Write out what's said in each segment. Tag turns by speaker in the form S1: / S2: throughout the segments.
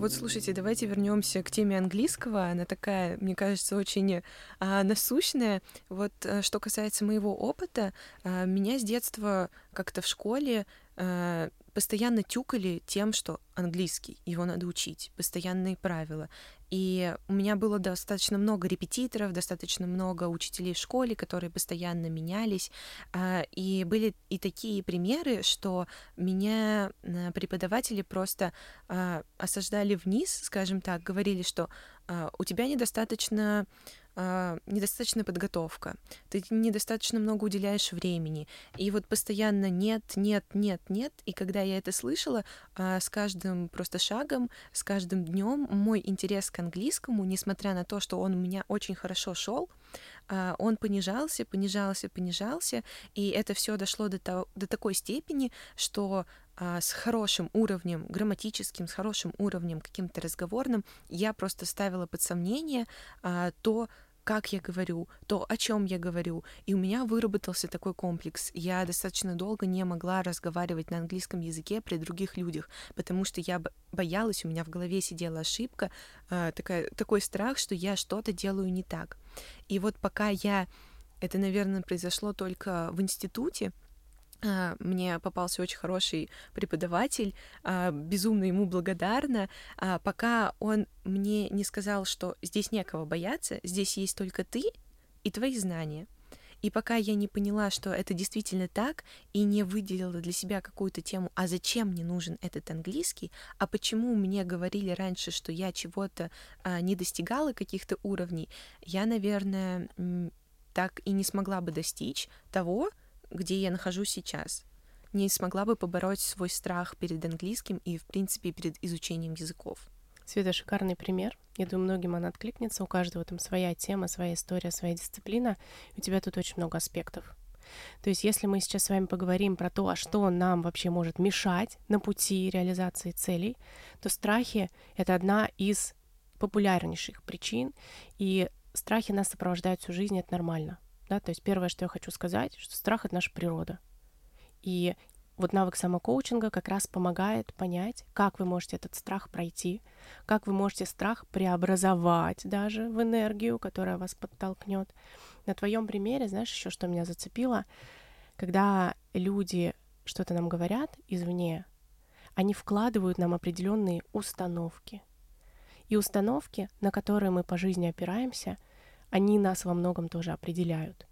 S1: вот слушайте, давайте вернемся к теме английского. Она такая, мне кажется, очень а, насущная. Вот а, что касается моего опыта, а, меня с детства как-то в школе а, постоянно тюкали тем, что английский, его надо учить, постоянные правила. И у меня было достаточно много репетиторов, достаточно много учителей в школе, которые постоянно менялись. А, и были и такие примеры, что меня э, преподаватели просто осаждали вниз, скажем так, говорили, что у тебя недостаточно э, недостаточная подготовка, ты недостаточно много уделяешь времени. И вот постоянно нет, нет, нет, нет. И когда я это слышала, э, с каждым просто шагом, с каждым днем мой интерес к английскому, несмотря на то, что он у меня очень хорошо шел, он понижался, понижался, понижался, и это все дошло до, того, до такой степени, что с хорошим уровнем грамматическим, с хорошим уровнем каким-то разговорным, я просто ставила под сомнение а, то, как я говорю, то, о чем я говорю. И у меня выработался такой комплекс. Я достаточно долго не могла разговаривать на английском языке при других людях, потому что я боялась, у меня в голове сидела ошибка, э, такая, такой страх, что я что-то делаю не так. И вот пока я... Это, наверное, произошло только в институте, а, мне попался очень хороший преподаватель, а, безумно ему благодарна, а, пока он мне не сказал, что здесь некого бояться, здесь есть только ты и твои знания. И пока я не поняла, что это действительно так, и не выделила для себя какую-то тему, а зачем мне нужен этот английский, а почему мне говорили раньше, что я чего-то а, не достигала каких-то уровней, я, наверное, так и не смогла бы достичь того, где я нахожусь сейчас. Не смогла бы побороть свой страх перед английским и, в принципе, перед изучением языков.
S2: Света, шикарный пример. Я думаю, многим она откликнется. У каждого там своя тема, своя история, своя дисциплина. У тебя тут очень много аспектов. То есть, если мы сейчас с вами поговорим про то, а что нам вообще может мешать на пути реализации целей, то страхи — это одна из популярнейших причин, и страхи нас сопровождают всю жизнь, это нормально. Да? То есть первое, что я хочу сказать, что страх — это наша природа. И вот навык самокоучинга как раз помогает понять, как вы можете этот страх пройти, как вы можете страх преобразовать даже в энергию, которая вас подтолкнет. На твоем примере, знаешь, еще что меня зацепило, когда люди что-то нам говорят извне, они вкладывают нам определенные установки. И установки, на которые мы по жизни опираемся — они нас во многом тоже определяют.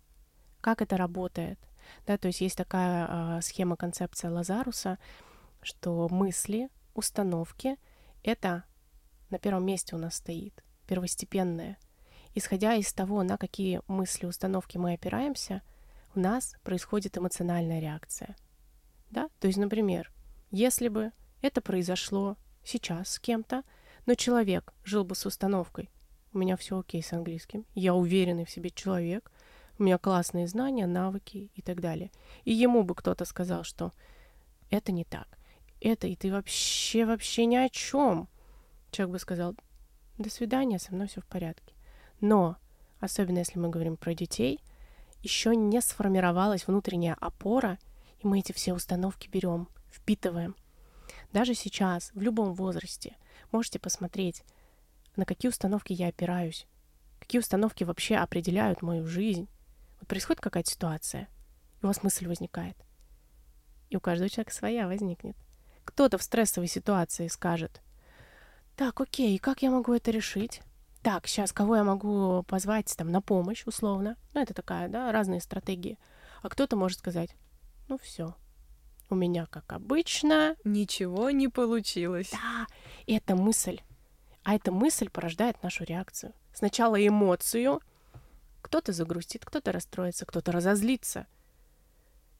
S2: Как это работает? Да, то есть есть такая э, схема, концепция Лазаруса, что мысли, установки — это на первом месте у нас стоит, первостепенное. Исходя из того, на какие мысли, установки мы опираемся, у нас происходит эмоциональная реакция. Да? То есть, например, если бы это произошло сейчас с кем-то, но человек жил бы с установкой у меня все окей с английским, я уверенный в себе человек, у меня классные знания, навыки и так далее. И ему бы кто-то сказал, что это не так, это, и ты вообще, вообще ни о чем. Человек бы сказал, до свидания, со мной все в порядке. Но, особенно если мы говорим про детей, еще не сформировалась внутренняя опора, и мы эти все установки берем, впитываем. Даже сейчас, в любом возрасте, можете посмотреть, на какие установки я опираюсь, какие установки вообще определяют мою жизнь. Вот происходит какая-то ситуация, и у вас мысль возникает. И у каждого человека своя возникнет. Кто-то в стрессовой ситуации скажет, так, окей, как я могу это решить? Так, сейчас кого я могу позвать там на помощь, условно? Ну, это такая, да, разные стратегии. А кто-то может сказать, ну все, у меня, как обычно...
S1: Ничего не получилось.
S2: Да, это мысль. А эта мысль порождает нашу реакцию. Сначала эмоцию. Кто-то загрустит, кто-то расстроится, кто-то разозлится,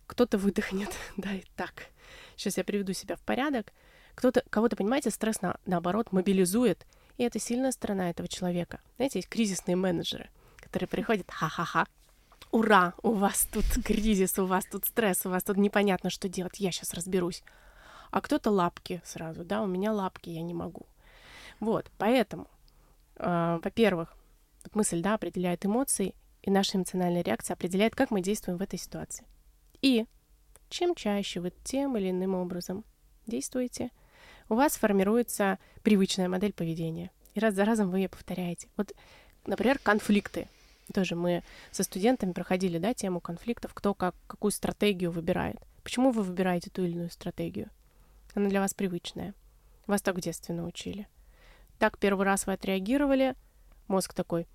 S2: кто-то выдохнет. да, и так. Сейчас я приведу себя в порядок. Кто-то, кого-то, понимаете, стресс на, наоборот мобилизует. И это сильная сторона этого человека. Знаете, есть кризисные менеджеры, которые приходят, ха-ха-ха, ура, у вас тут кризис, у вас тут стресс, у вас тут непонятно, что делать, я сейчас разберусь. А кто-то лапки сразу, да, у меня лапки, я не могу. Вот, поэтому, э, во-первых, вот мысль, да, определяет эмоции, и наша эмоциональная реакция определяет, как мы действуем в этой ситуации. И чем чаще вы тем или иным образом действуете, у вас формируется привычная модель поведения. И раз за разом вы ее повторяете. Вот, например, конфликты. Тоже мы со студентами проходили, да, тему конфликтов, кто как, какую стратегию выбирает. Почему вы выбираете ту или иную стратегию? Она для вас привычная. Вас так в детстве научили. Так первый раз вы отреагировали, мозг такой,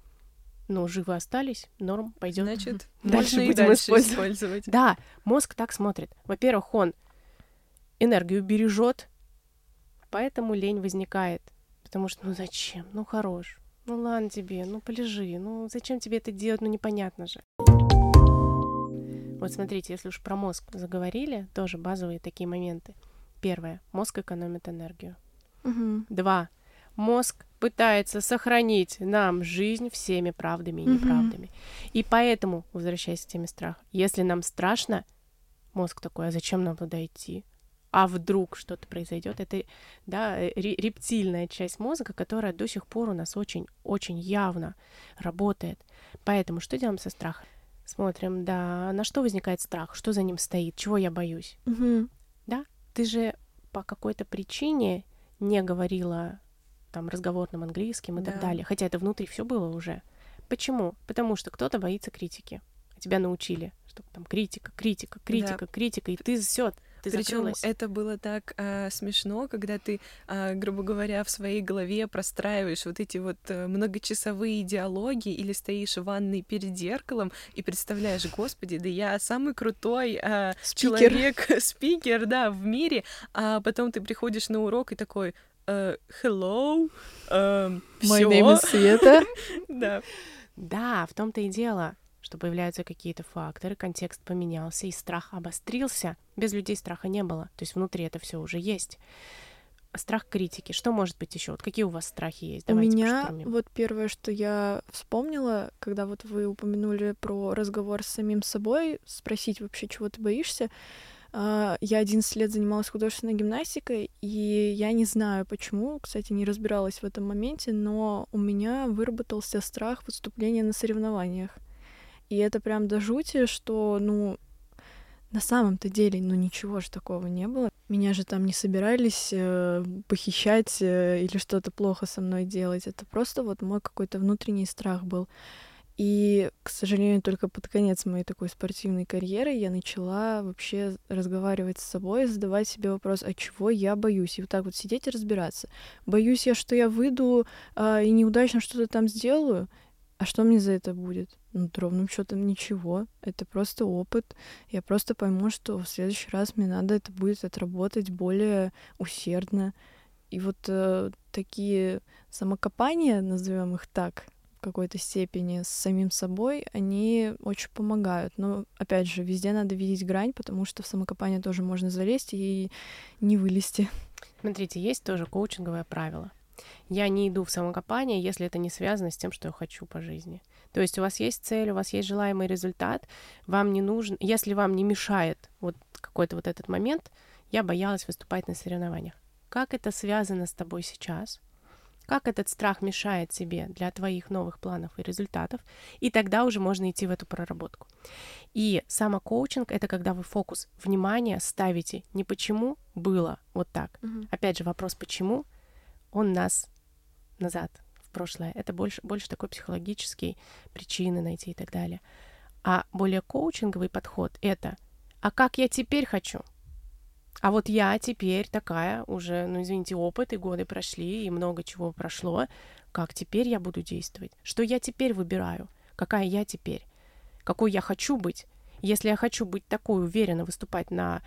S2: ну, живы остались, норм, пойдем.
S1: Значит,
S2: дальше
S1: можно
S2: будем
S1: и дальше
S2: использовать.
S1: использовать.
S2: Да, мозг так смотрит. Во-первых, он энергию бережет, поэтому лень возникает. Потому что, ну зачем? Ну хорош. Ну ладно тебе, ну полежи. Ну зачем тебе это делать? Ну непонятно же. Вот смотрите, если уж про мозг заговорили, тоже базовые такие моменты. Первое. Мозг экономит энергию.
S3: Мгм.
S2: Два. Мозг пытается сохранить нам жизнь всеми правдами и неправдами. И поэтому, возвращаясь к теме страха, если нам страшно, мозг такой, а зачем нам туда идти? А вдруг что-то произойдет? Это да, э, ре- рептильная часть мозга, которая до сих пор у нас очень-очень явно работает. Поэтому что делаем со страхом? Смотрим, да, на что возникает страх, что за ним стоит, чего я боюсь.
S3: Мгм.
S2: Ты же по какой-то причине не говорила там разговорным английским и так
S1: Да.
S2: далее. Хотя это внутри все было уже. Почему? Потому что кто-то боится критики. Тебя научили, что там критика, критика, критика, критика, и ты все, ты
S1: Причем это было так а, смешно, когда ты, а, грубо говоря, в своей голове простраиваешь вот эти вот а, многочасовые диалоги или стоишь в ванной перед зеркалом и представляешь, господи, да я самый крутой
S3: Спикер.
S1: человек, спикер, да, в мире, а потом ты приходишь на урок и такой, э, hello,
S3: My
S1: все,
S3: name is Света.
S1: да,
S2: Да, в том-то и дело, что появляются какие-то факторы, контекст поменялся, и страх обострился. Без людей страха не было. То есть внутри это все уже есть. Страх критики. Что может быть еще? Вот какие у вас страхи есть?
S3: У
S2: Давайте
S3: меня
S2: поштурмим.
S3: вот первое, что я вспомнила, когда вот вы упомянули про разговор с самим собой, спросить вообще, чего ты боишься. А, Я 11 лет занималась художественной гимнастикой, и я не знаю почему, кстати, не разбиралась в этом моменте, но у меня выработался страх выступления на соревнованиях. И это прям до жути, что, ну, на самом-то деле, ну ничего же такого не было. Меня же там не собирались э, похищать э, или что-то плохо со мной делать. Это просто вот мой какой-то внутренний страх был. И, к сожалению, только под конец моей такой спортивной карьеры я начала вообще разговаривать с собой, задавать себе вопрос, а чего я боюсь? И вот так вот сидеть и разбираться. Боюсь я, что я выйду а, и неудачно что-то там сделаю, а что мне за это будет? Ну, ровным счетом ничего. Это просто опыт. Я просто пойму, что в следующий раз мне надо это будет отработать более усердно. И вот э, такие самокопания, назовем их так, какой-то степени с самим собой, они очень помогают. Но, опять же, везде надо видеть грань, потому что в самокопание тоже можно залезть и не вылезти.
S2: Смотрите, есть тоже коучинговое правило. Я не иду в самокопание, если это не связано с тем, что я хочу по жизни. То есть у вас есть цель, у вас есть желаемый результат, вам не нужен, если вам не мешает вот какой-то вот этот момент, я боялась выступать на соревнованиях. Как это связано с тобой сейчас? Как этот страх мешает тебе для твоих новых планов и результатов? И тогда уже можно идти в эту проработку. И самокоучинг — это когда вы фокус внимания ставите не почему было вот так. Опять же, вопрос «почему?» он нас назад, в прошлое. Это больше, больше такой психологический, причины найти и так далее. А более коучинговый подход — это «а как я теперь хочу?» А вот я теперь такая, уже, ну извините, опыт и годы прошли, и много чего прошло. Как теперь я буду действовать? Что я теперь выбираю? Какая я теперь? Какой я хочу быть? Если я хочу быть такой уверенно выступать на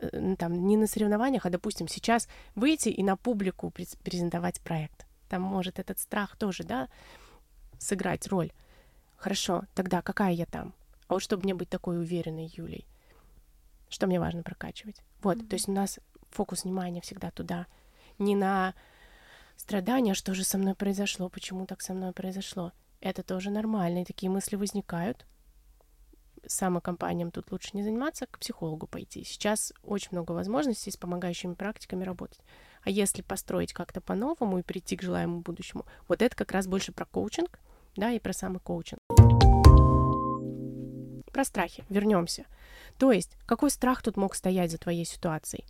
S2: э, там, не на соревнованиях, а, допустим, сейчас выйти и на публику през- презентовать проект. Там может этот страх тоже, да, сыграть роль. Хорошо, тогда какая я там? А вот чтобы мне быть такой уверенной Юлей, что мне важно прокачивать? Вот, то есть у нас фокус внимания всегда туда, не на страдания, что же со мной произошло, почему так со мной произошло. Это тоже нормально, и такие мысли возникают. Самокомпаниям тут лучше не заниматься, к психологу пойти. Сейчас очень много возможностей с помогающими практиками работать. А если построить как-то по-новому и прийти к желаемому будущему, вот это как раз больше про коучинг, да, и про самый коучинг. Про страхи. Вернемся. То есть, какой страх тут мог стоять за твоей ситуацией?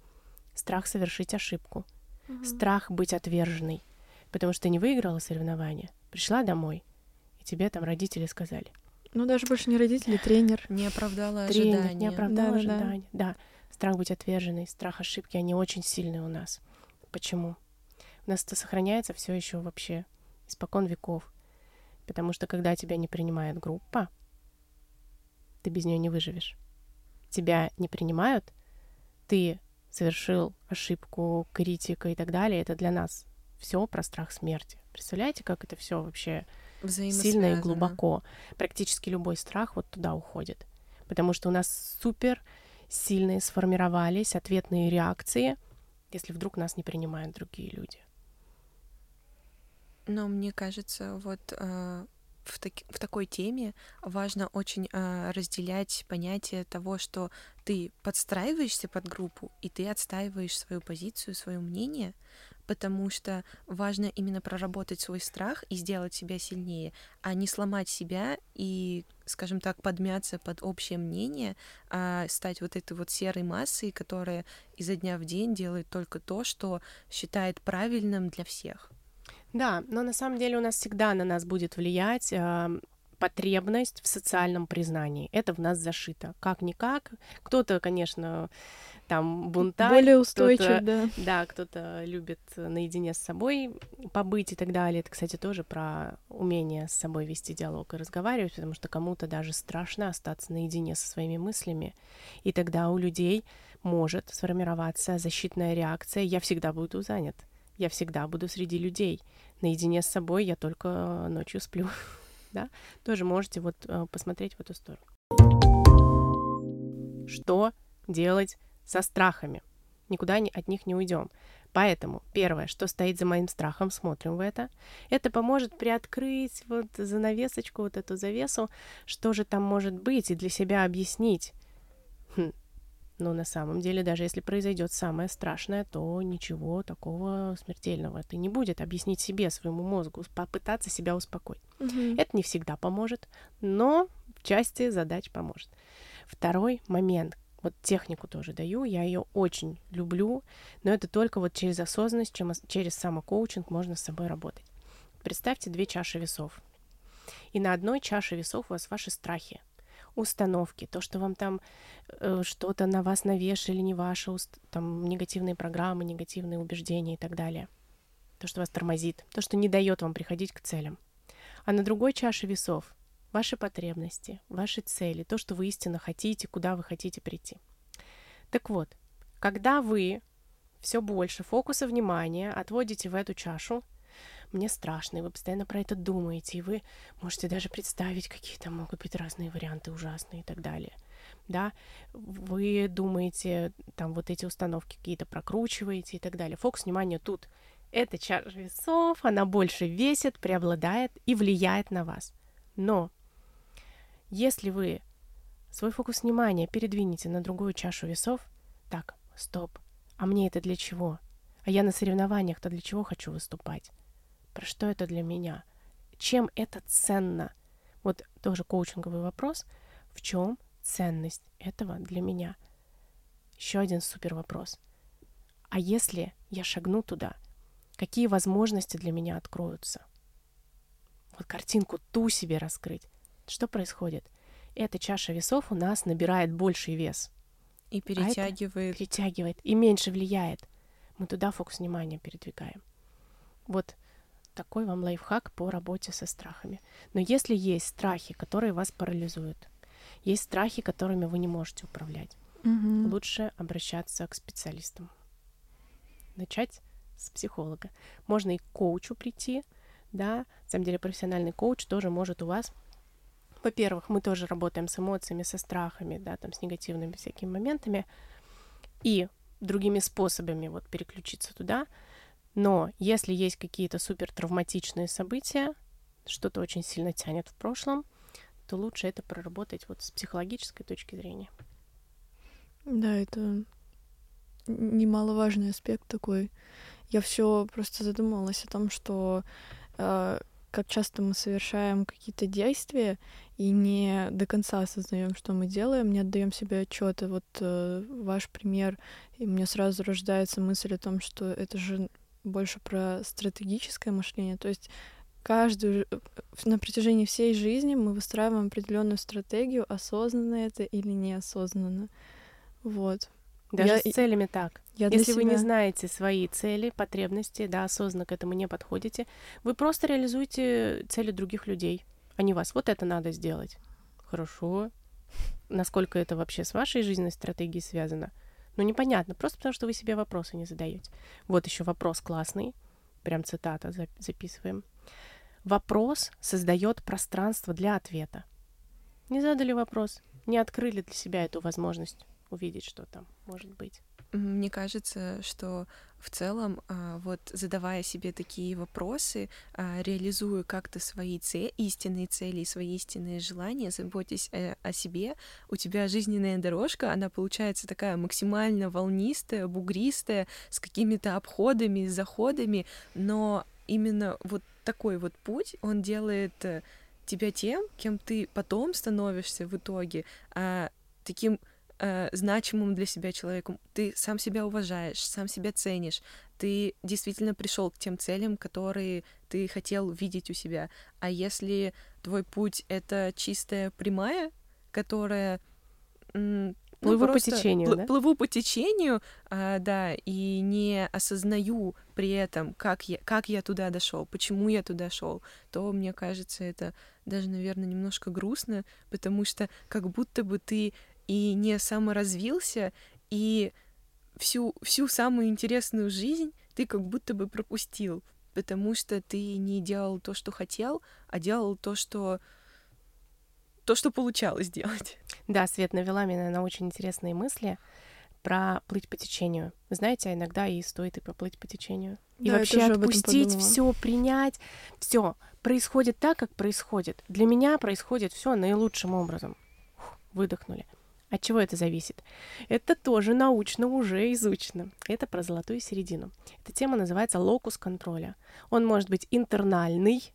S2: Страх совершить ошибку. угу. страх быть отверженной, потому что ты не выиграла соревнование, пришла домой, и тебе там родители сказали.
S3: Ну, даже больше не родители, тренер.
S1: Не оправдала
S2: тренер,
S1: ожидания.
S2: не оправдала да, ожидания. Да. да, страх быть отверженной, страх ошибки, они очень сильные у нас. Почему? У нас это сохраняется все еще вообще испокон веков. Потому что когда тебя не принимает группа, ты без нее не выживешь. Тебя не принимают, ты совершил ошибку, критика и так далее. Это для нас все про страх смерти. Представляете, как это все вообще сильно и глубоко. Практически любой страх вот туда уходит. Потому что у нас супер сильные сформировались ответные реакции, если вдруг нас не принимают другие люди.
S1: Но мне кажется, вот э, в, таки, в такой теме важно очень э, разделять понятие того, что ты подстраиваешься под группу и ты отстаиваешь свою позицию, свое мнение, потому что важно именно проработать свой страх и сделать себя сильнее, а не сломать себя и, скажем так, подмяться под общее мнение, а стать вот этой вот серой массой, которая изо дня в день делает только то, что считает правильным для всех.
S2: Да, но на самом деле у нас всегда на нас будет влиять э, потребность в социальном признании. Это в нас зашито. Как-никак. Кто-то, конечно, там бунтарь.
S3: Более устойчив, да.
S2: Да, кто-то любит наедине с собой побыть и так далее. Это, кстати, тоже про умение с собой вести диалог и разговаривать, потому что кому-то даже страшно остаться наедине со своими мыслями. И тогда у людей может сформироваться защитная реакция «я всегда буду занят» я всегда буду среди людей. Наедине с собой я только ночью сплю. да? Тоже можете вот э, посмотреть в эту сторону. Что делать со страхами? Никуда от них не уйдем. Поэтому первое, что стоит за моим страхом, смотрим в это. Это поможет приоткрыть вот занавесочку, вот эту завесу, что же там может быть, и для себя объяснить. Хм, но на самом деле, даже если произойдет самое страшное, то ничего такого смертельного это не будет. Объяснить себе, своему мозгу, попытаться себя успокоить. Угу. Это не всегда поможет, но в части задач поможет. Второй момент. Вот технику тоже даю, я ее очень люблю, но это только вот через осознанность, чем, через самокоучинг можно с собой работать. Представьте две чаши весов. И на одной чаше весов у вас ваши страхи, установки, то, что вам там э, что-то на вас навешали, не ваши, там негативные программы, негативные убеждения и так далее. То, что вас тормозит, то, что не дает вам приходить к целям. А на другой чаше весов ваши потребности, ваши цели, то, что вы истинно хотите, куда вы хотите прийти. Так вот, когда вы все больше фокуса внимания отводите в эту чашу, мне страшно, и вы постоянно про это думаете, и вы можете даже представить, какие там могут быть разные варианты ужасные и так далее. Да, вы думаете, там вот эти установки какие-то прокручиваете и так далее. Фокус внимания тут. Это чаша весов, она больше весит, преобладает и влияет на вас. Но если вы свой фокус внимания передвинете на другую чашу весов, так, стоп, а мне это для чего? А я на соревнованиях-то для чего хочу выступать? Про что это для меня? Чем это ценно? Вот тоже коучинговый вопрос. В чем ценность этого для меня? Еще один супер вопрос. А если я шагну туда, какие возможности для меня откроются? Вот картинку ту себе раскрыть. Что происходит? Эта чаша весов у нас набирает больший вес.
S1: И перетягивает.
S2: А перетягивает. И меньше влияет. Мы туда фокус внимания передвигаем. Вот такой вам лайфхак по работе со страхами. Но если есть страхи, которые вас парализуют, есть страхи, которыми вы не можете управлять, угу. лучше обращаться к специалистам. Начать с психолога. Можно и к коучу прийти, да, на самом деле профессиональный коуч тоже может у вас во-первых, мы тоже работаем с эмоциями, со страхами, да, там, с негативными всякими моментами, и другими способами вот переключиться туда, но если есть какие-то супер травматичные события, что-то очень сильно тянет в прошлом, то лучше это проработать вот с психологической точки зрения.
S3: Да, это немаловажный аспект такой. Я все просто задумалась о том, что э, как часто мы совершаем какие-то действия и не до конца осознаем, что мы делаем, не отдаем себе отчет. И вот э, ваш пример, и мне сразу рождается мысль о том, что это же больше про стратегическое мышление. То есть каждую на протяжении всей жизни мы выстраиваем определенную стратегию, осознанно это или неосознанно. Вот.
S2: Даже я, с целями так.
S3: Я
S2: Если
S3: себя...
S2: вы не знаете свои цели, потребности, да, осознанно к этому не подходите, вы просто реализуете цели других людей, а не вас. Вот это надо сделать. Хорошо. Насколько это вообще с вашей жизненной стратегией связано? Ну, непонятно, просто потому что вы себе вопросы не задаете. Вот еще вопрос классный. Прям цитата записываем. Вопрос создает пространство для ответа. Не задали вопрос, не открыли для себя эту возможность увидеть, что там может быть.
S1: Мне кажется, что в целом, а, вот задавая себе такие вопросы, а, реализуя как-то свои цели, истинные цели свои истинные желания, заботясь э, о себе, у тебя жизненная дорожка, она получается такая максимально волнистая, бугристая, с какими-то обходами, заходами, но именно вот такой вот путь, он делает э, тебя тем, кем ты потом становишься в итоге, а, таким э, значимым для себя человеком. Ты сам себя уважаешь, сам себя ценишь. Ты действительно пришел к тем целям, которые ты хотел видеть у себя. А если твой путь это чистая прямая, которая
S2: ну, плыву по течению, пл- да?
S1: плыву по течению, а, да, и не осознаю при этом, как я, как я туда дошел, почему я туда шел, то мне кажется, это даже, наверное, немножко грустно, потому что как будто бы ты и не саморазвился, и всю, всю самую интересную жизнь ты как будто бы пропустил, потому что ты не делал то, что хотел, а делал то, что то, что получалось делать.
S2: Да, Свет навела меня на очень интересные мысли про плыть по течению. Знаете, а иногда и стоит и поплыть по течению. И да, вообще отпустить, все принять, все происходит так, как происходит. Для меня происходит все наилучшим образом. Фух, выдохнули. От чего это зависит? Это тоже научно уже изучено. Это про золотую середину. Эта тема называется локус контроля. Он может быть интернальный,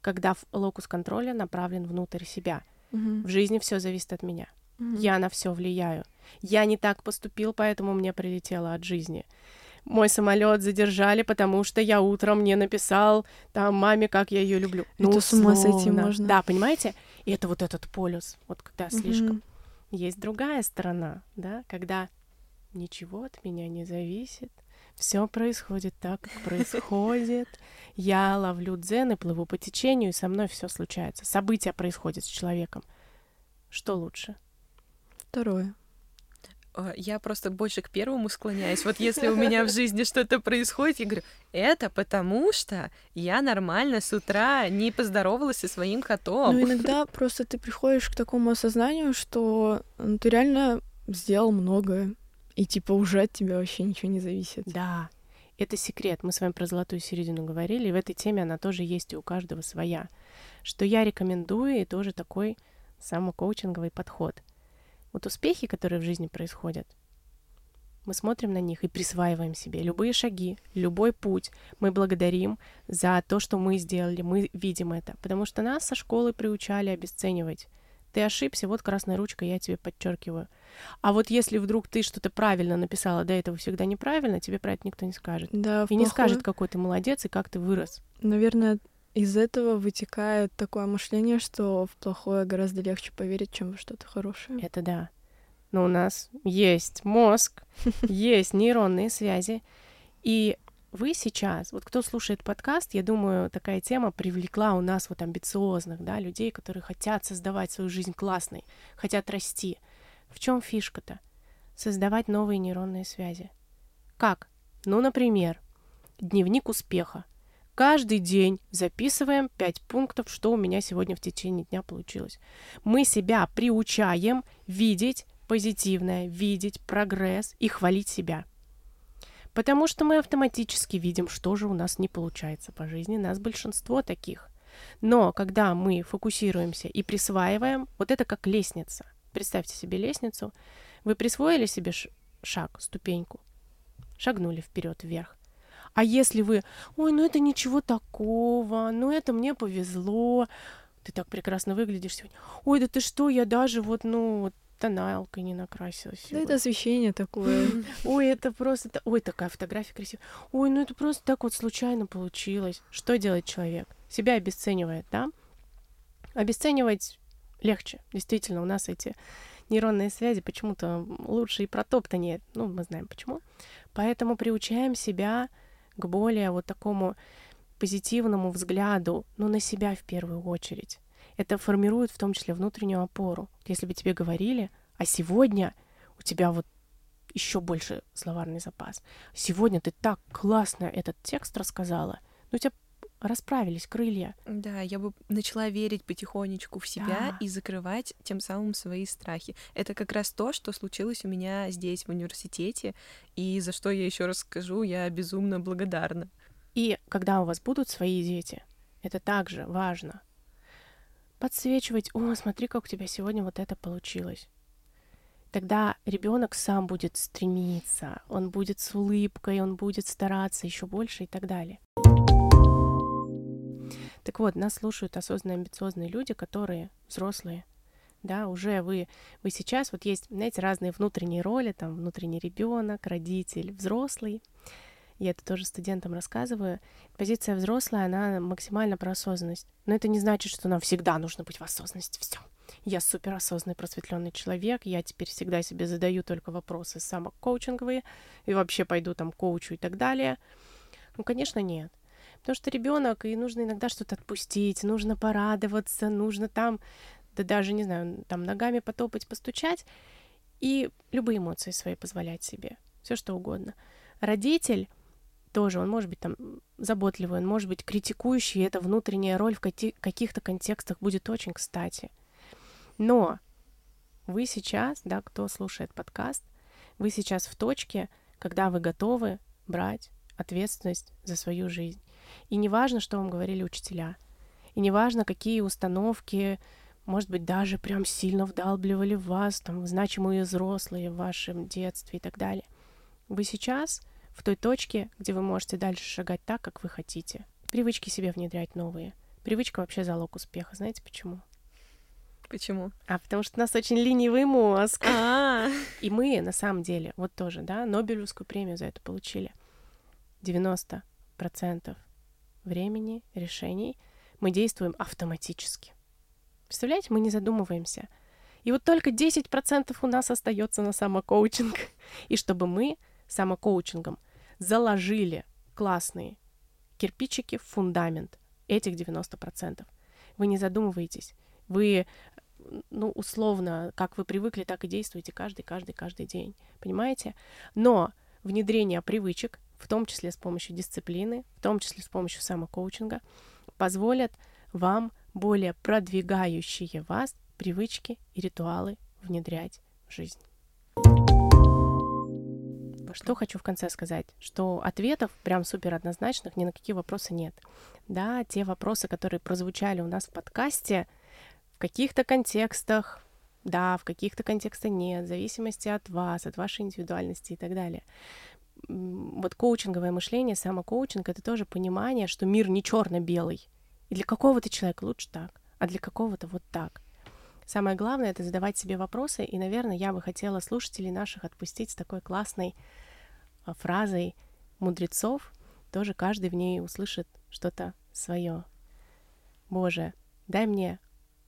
S2: когда локус контроля направлен внутрь себя. Угу. В жизни все зависит от меня. Угу. Я на все влияю. Я не так поступил, поэтому мне прилетело от жизни. Мой самолет задержали, потому что я утром не написал там маме, как я ее люблю.
S3: Ну, это с ума сойти можно.
S2: Да, понимаете? И это вот этот полюс, вот когда слишком. Есть другая сторона, да, когда ничего от меня не зависит, все происходит так, как происходит. Я ловлю дзен и плыву по течению, и со мной все случается. События происходят с человеком. Что лучше?
S3: Второе.
S1: А, я просто больше к первому склоняюсь. Вот если у меня в жизни что-то происходит, я говорю, это потому что я нормально с утра не поздоровалась со своим котом.
S3: Ну, иногда просто ты приходишь к такому осознанию, что ну, ты реально сделал многое, и типа уже от тебя вообще ничего не зависит.
S2: Да, это секрет. Мы с вами про золотую середину говорили, и в этой теме она тоже есть и у каждого своя. Что я рекомендую, и тоже такой самокоучинговый подход — вот успехи, которые в жизни происходят, мы смотрим на них и присваиваем себе любые шаги, любой путь. Мы благодарим за то, что мы сделали, мы видим это. Потому что нас со школы приучали обесценивать. Ты ошибся, вот красная ручка, я тебе подчеркиваю. А вот если вдруг ты что-то правильно написала, до этого всегда неправильно, тебе про это никто не скажет.
S3: Да,
S2: и плохое... не скажет, какой ты молодец и как ты вырос.
S3: Наверное, из этого вытекает такое мышление, что в плохое гораздо легче поверить, чем во что-то хорошее.
S2: Это да. Но у нас есть мозг, есть нейронные связи. И вы сейчас, вот кто слушает подкаст, я думаю, такая тема привлекла у нас вот амбициозных, да, людей, которые хотят создавать свою жизнь классной, хотят расти. В чем фишка-то? Создавать новые нейронные связи. Как? Ну, например, дневник успеха. Каждый день записываем 5 пунктов, что у меня сегодня в течение дня получилось. Мы себя приучаем видеть позитивное, видеть прогресс и хвалить себя. Потому что мы автоматически видим, что же у нас не получается по жизни. Нас большинство таких. Но когда мы фокусируемся и присваиваем, вот это как лестница. Представьте себе лестницу. Вы присвоили себе шаг, ступеньку, шагнули вперед вверх. А если вы, ой, ну это ничего такого, ну это мне повезло, ты так прекрасно выглядишь сегодня. Ой, да ты что, я даже вот, ну, тоналкой не накрасилась.
S3: Да
S2: сегодня.
S3: это освещение такое.
S2: Ой, это просто... Ой, такая фотография красивая. Ой, ну это просто так вот случайно получилось. Что делает человек? Себя обесценивает, да? Обесценивать легче. Действительно, у нас эти нейронные связи почему-то лучше и протоптаннее. Ну, мы знаем почему. Поэтому приучаем себя к более вот такому позитивному взгляду, ну, на себя в первую очередь. Это формирует в том числе внутреннюю опору. Если бы тебе говорили, а сегодня у тебя вот еще больше словарный запас. Сегодня ты так классно этот текст рассказала. Ну, у тебя расправились крылья.
S1: Да, я бы начала верить потихонечку в себя
S2: Да.
S1: и закрывать тем самым свои страхи. Это как раз то, что случилось у меня здесь, в университете, и за что я еще раз скажу, я безумно благодарна.
S2: И когда у вас будут свои дети, это также важно. Подсвечивать, о, смотри, как у тебя сегодня вот это получилось. Тогда ребенок сам будет стремиться, он будет с улыбкой, он будет стараться еще больше и так далее. Так вот, нас слушают осознанные, амбициозные люди, которые взрослые. Да, уже вы, вы сейчас, вот есть, знаете, разные внутренние роли, там, внутренний ребенок, родитель, взрослый. Я это тоже студентам рассказываю. Позиция взрослая, она максимально про осознанность. Но это не значит, что нам всегда нужно быть в осознанности. Все. Я суперосознанный, просветленный человек. Я теперь всегда себе задаю только вопросы самокоучинговые. И вообще пойду там коучу и так далее. Ну, конечно, нет. Потому что ребенок, и нужно иногда что-то отпустить, нужно порадоваться, нужно там, да даже, не знаю, там ногами потопать, постучать, и любые эмоции свои позволять себе, все что угодно. Родитель тоже, он может быть там заботливый, он может быть критикующий, и эта внутренняя роль в каких-то контекстах будет очень кстати. Но вы сейчас, да, кто слушает подкаст, вы сейчас в точке, когда вы готовы брать ответственность за свою жизнь. И не важно, что вам говорили учителя, и не важно, какие установки, может быть, даже прям сильно вдалбливали в вас, там, значимые взрослые в вашем детстве и так далее. Вы сейчас в той точке, где вы можете дальше шагать так, как вы хотите. Привычки себе внедрять новые. Привычка вообще залог успеха. Знаете почему?
S1: Почему?
S2: А потому что у нас очень ленивый мозг.
S1: А,
S2: И мы, на самом деле, вот тоже, да, Нобелевскую премию за это получили. 90% времени, решений мы действуем автоматически. Представляете, мы не задумываемся. И вот только 10% у нас остается на самокоучинг. И чтобы мы самокоучингом заложили классные кирпичики в фундамент этих 90%. Вы не задумываетесь. Вы, ну, условно, как вы привыкли, так и действуете каждый, каждый, каждый день. Понимаете? Но внедрение привычек, в том числе с помощью дисциплины, в том числе с помощью самокоучинга, позволят вам более продвигающие вас привычки и ритуалы внедрять в жизнь. Что хочу в конце сказать, что ответов прям супер однозначных ни на какие вопросы нет. Да, те вопросы, которые прозвучали у нас в подкасте, в каких-то контекстах, да, в каких-то контекстах нет, в зависимости от вас, от вашей индивидуальности и так далее. Вот коучинговое мышление, самокоучинг — это тоже понимание, что мир не черно-белый. И для какого-то человека лучше так, а для какого-то вот так. Самое главное — это задавать себе вопросы, и, наверное, я бы хотела слушателей наших отпустить с такой классной а, фразой мудрецов. Тоже каждый в ней услышит что-то свое. Боже, дай мне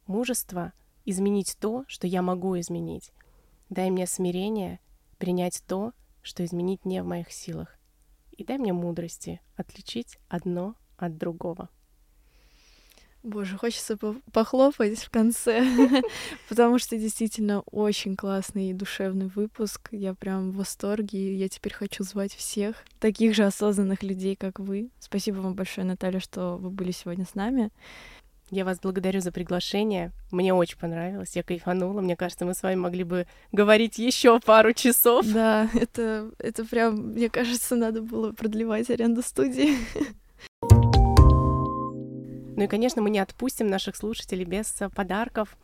S2: мужество изменить то, что я могу изменить. Дай мне смирение принять то, что изменить не в моих силах. И дай мне мудрости отличить одно от другого.
S3: Боже, хочется по- похлопать в конце, потому что действительно очень классный и душевный выпуск. Я прям в восторге, и я теперь хочу звать всех таких же осознанных людей, как вы. Спасибо вам большое, Наталья, что вы были сегодня с нами.
S2: Я вас благодарю за приглашение. Мне очень понравилось, я кайфанула. Мне кажется, мы с вами могли бы говорить еще пару часов.
S3: Да, это, это прям, мне кажется, надо было продлевать аренду студии.
S2: Ну и, конечно, мы не отпустим наших слушателей без подарков.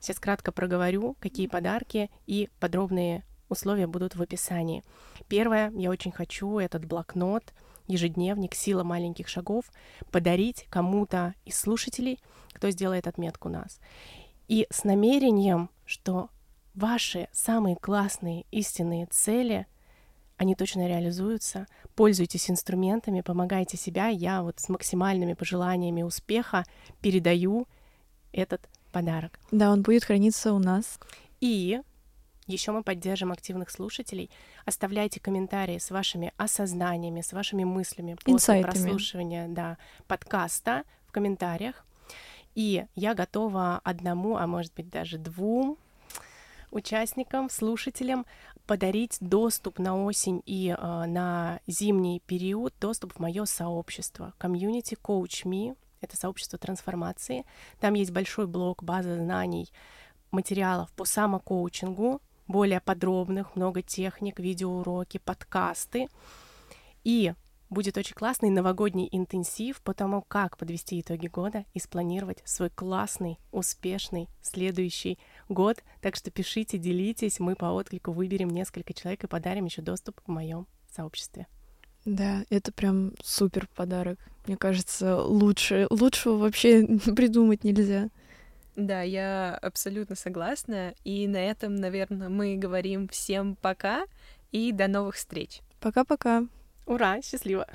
S2: Сейчас кратко проговорю, какие подарки и подробные условия будут в описании. Первое, я очень хочу этот блокнот, ежедневник «Сила маленьких шагов» подарить кому-то из слушателей, кто сделает отметку нас. И с намерением, что ваши самые классные истинные цели, они точно реализуются. Пользуйтесь инструментами, помогайте себя. Я вот с максимальными пожеланиями успеха передаю этот подарок.
S3: Да, он будет храниться у нас.
S2: И еще мы поддержим активных слушателей. Оставляйте комментарии с вашими осознаниями, с вашими мыслями после
S3: Инсайтами.
S2: прослушивания да, подкаста в комментариях. И я готова одному, а может быть даже двум участникам, слушателям подарить доступ на осень и э, на зимний период, доступ в мое сообщество Community Coach Me. Это сообщество трансформации. Там есть большой блок, база знаний, материалов по самокоучингу, более подробных, много техник, видеоуроки, подкасты. И будет очень классный новогодний интенсив по тому, как подвести итоги года и спланировать свой классный, успешный следующий год. Так что пишите, делитесь, мы по отклику выберем несколько человек и подарим еще доступ в моем сообществе.
S3: Да, это прям супер подарок. Мне кажется, лучше, лучшего вообще придумать нельзя.
S1: Да, я абсолютно согласна. И на этом, наверное, мы говорим всем пока и до новых встреч.
S3: Пока-пока.
S2: Ура, счастливо!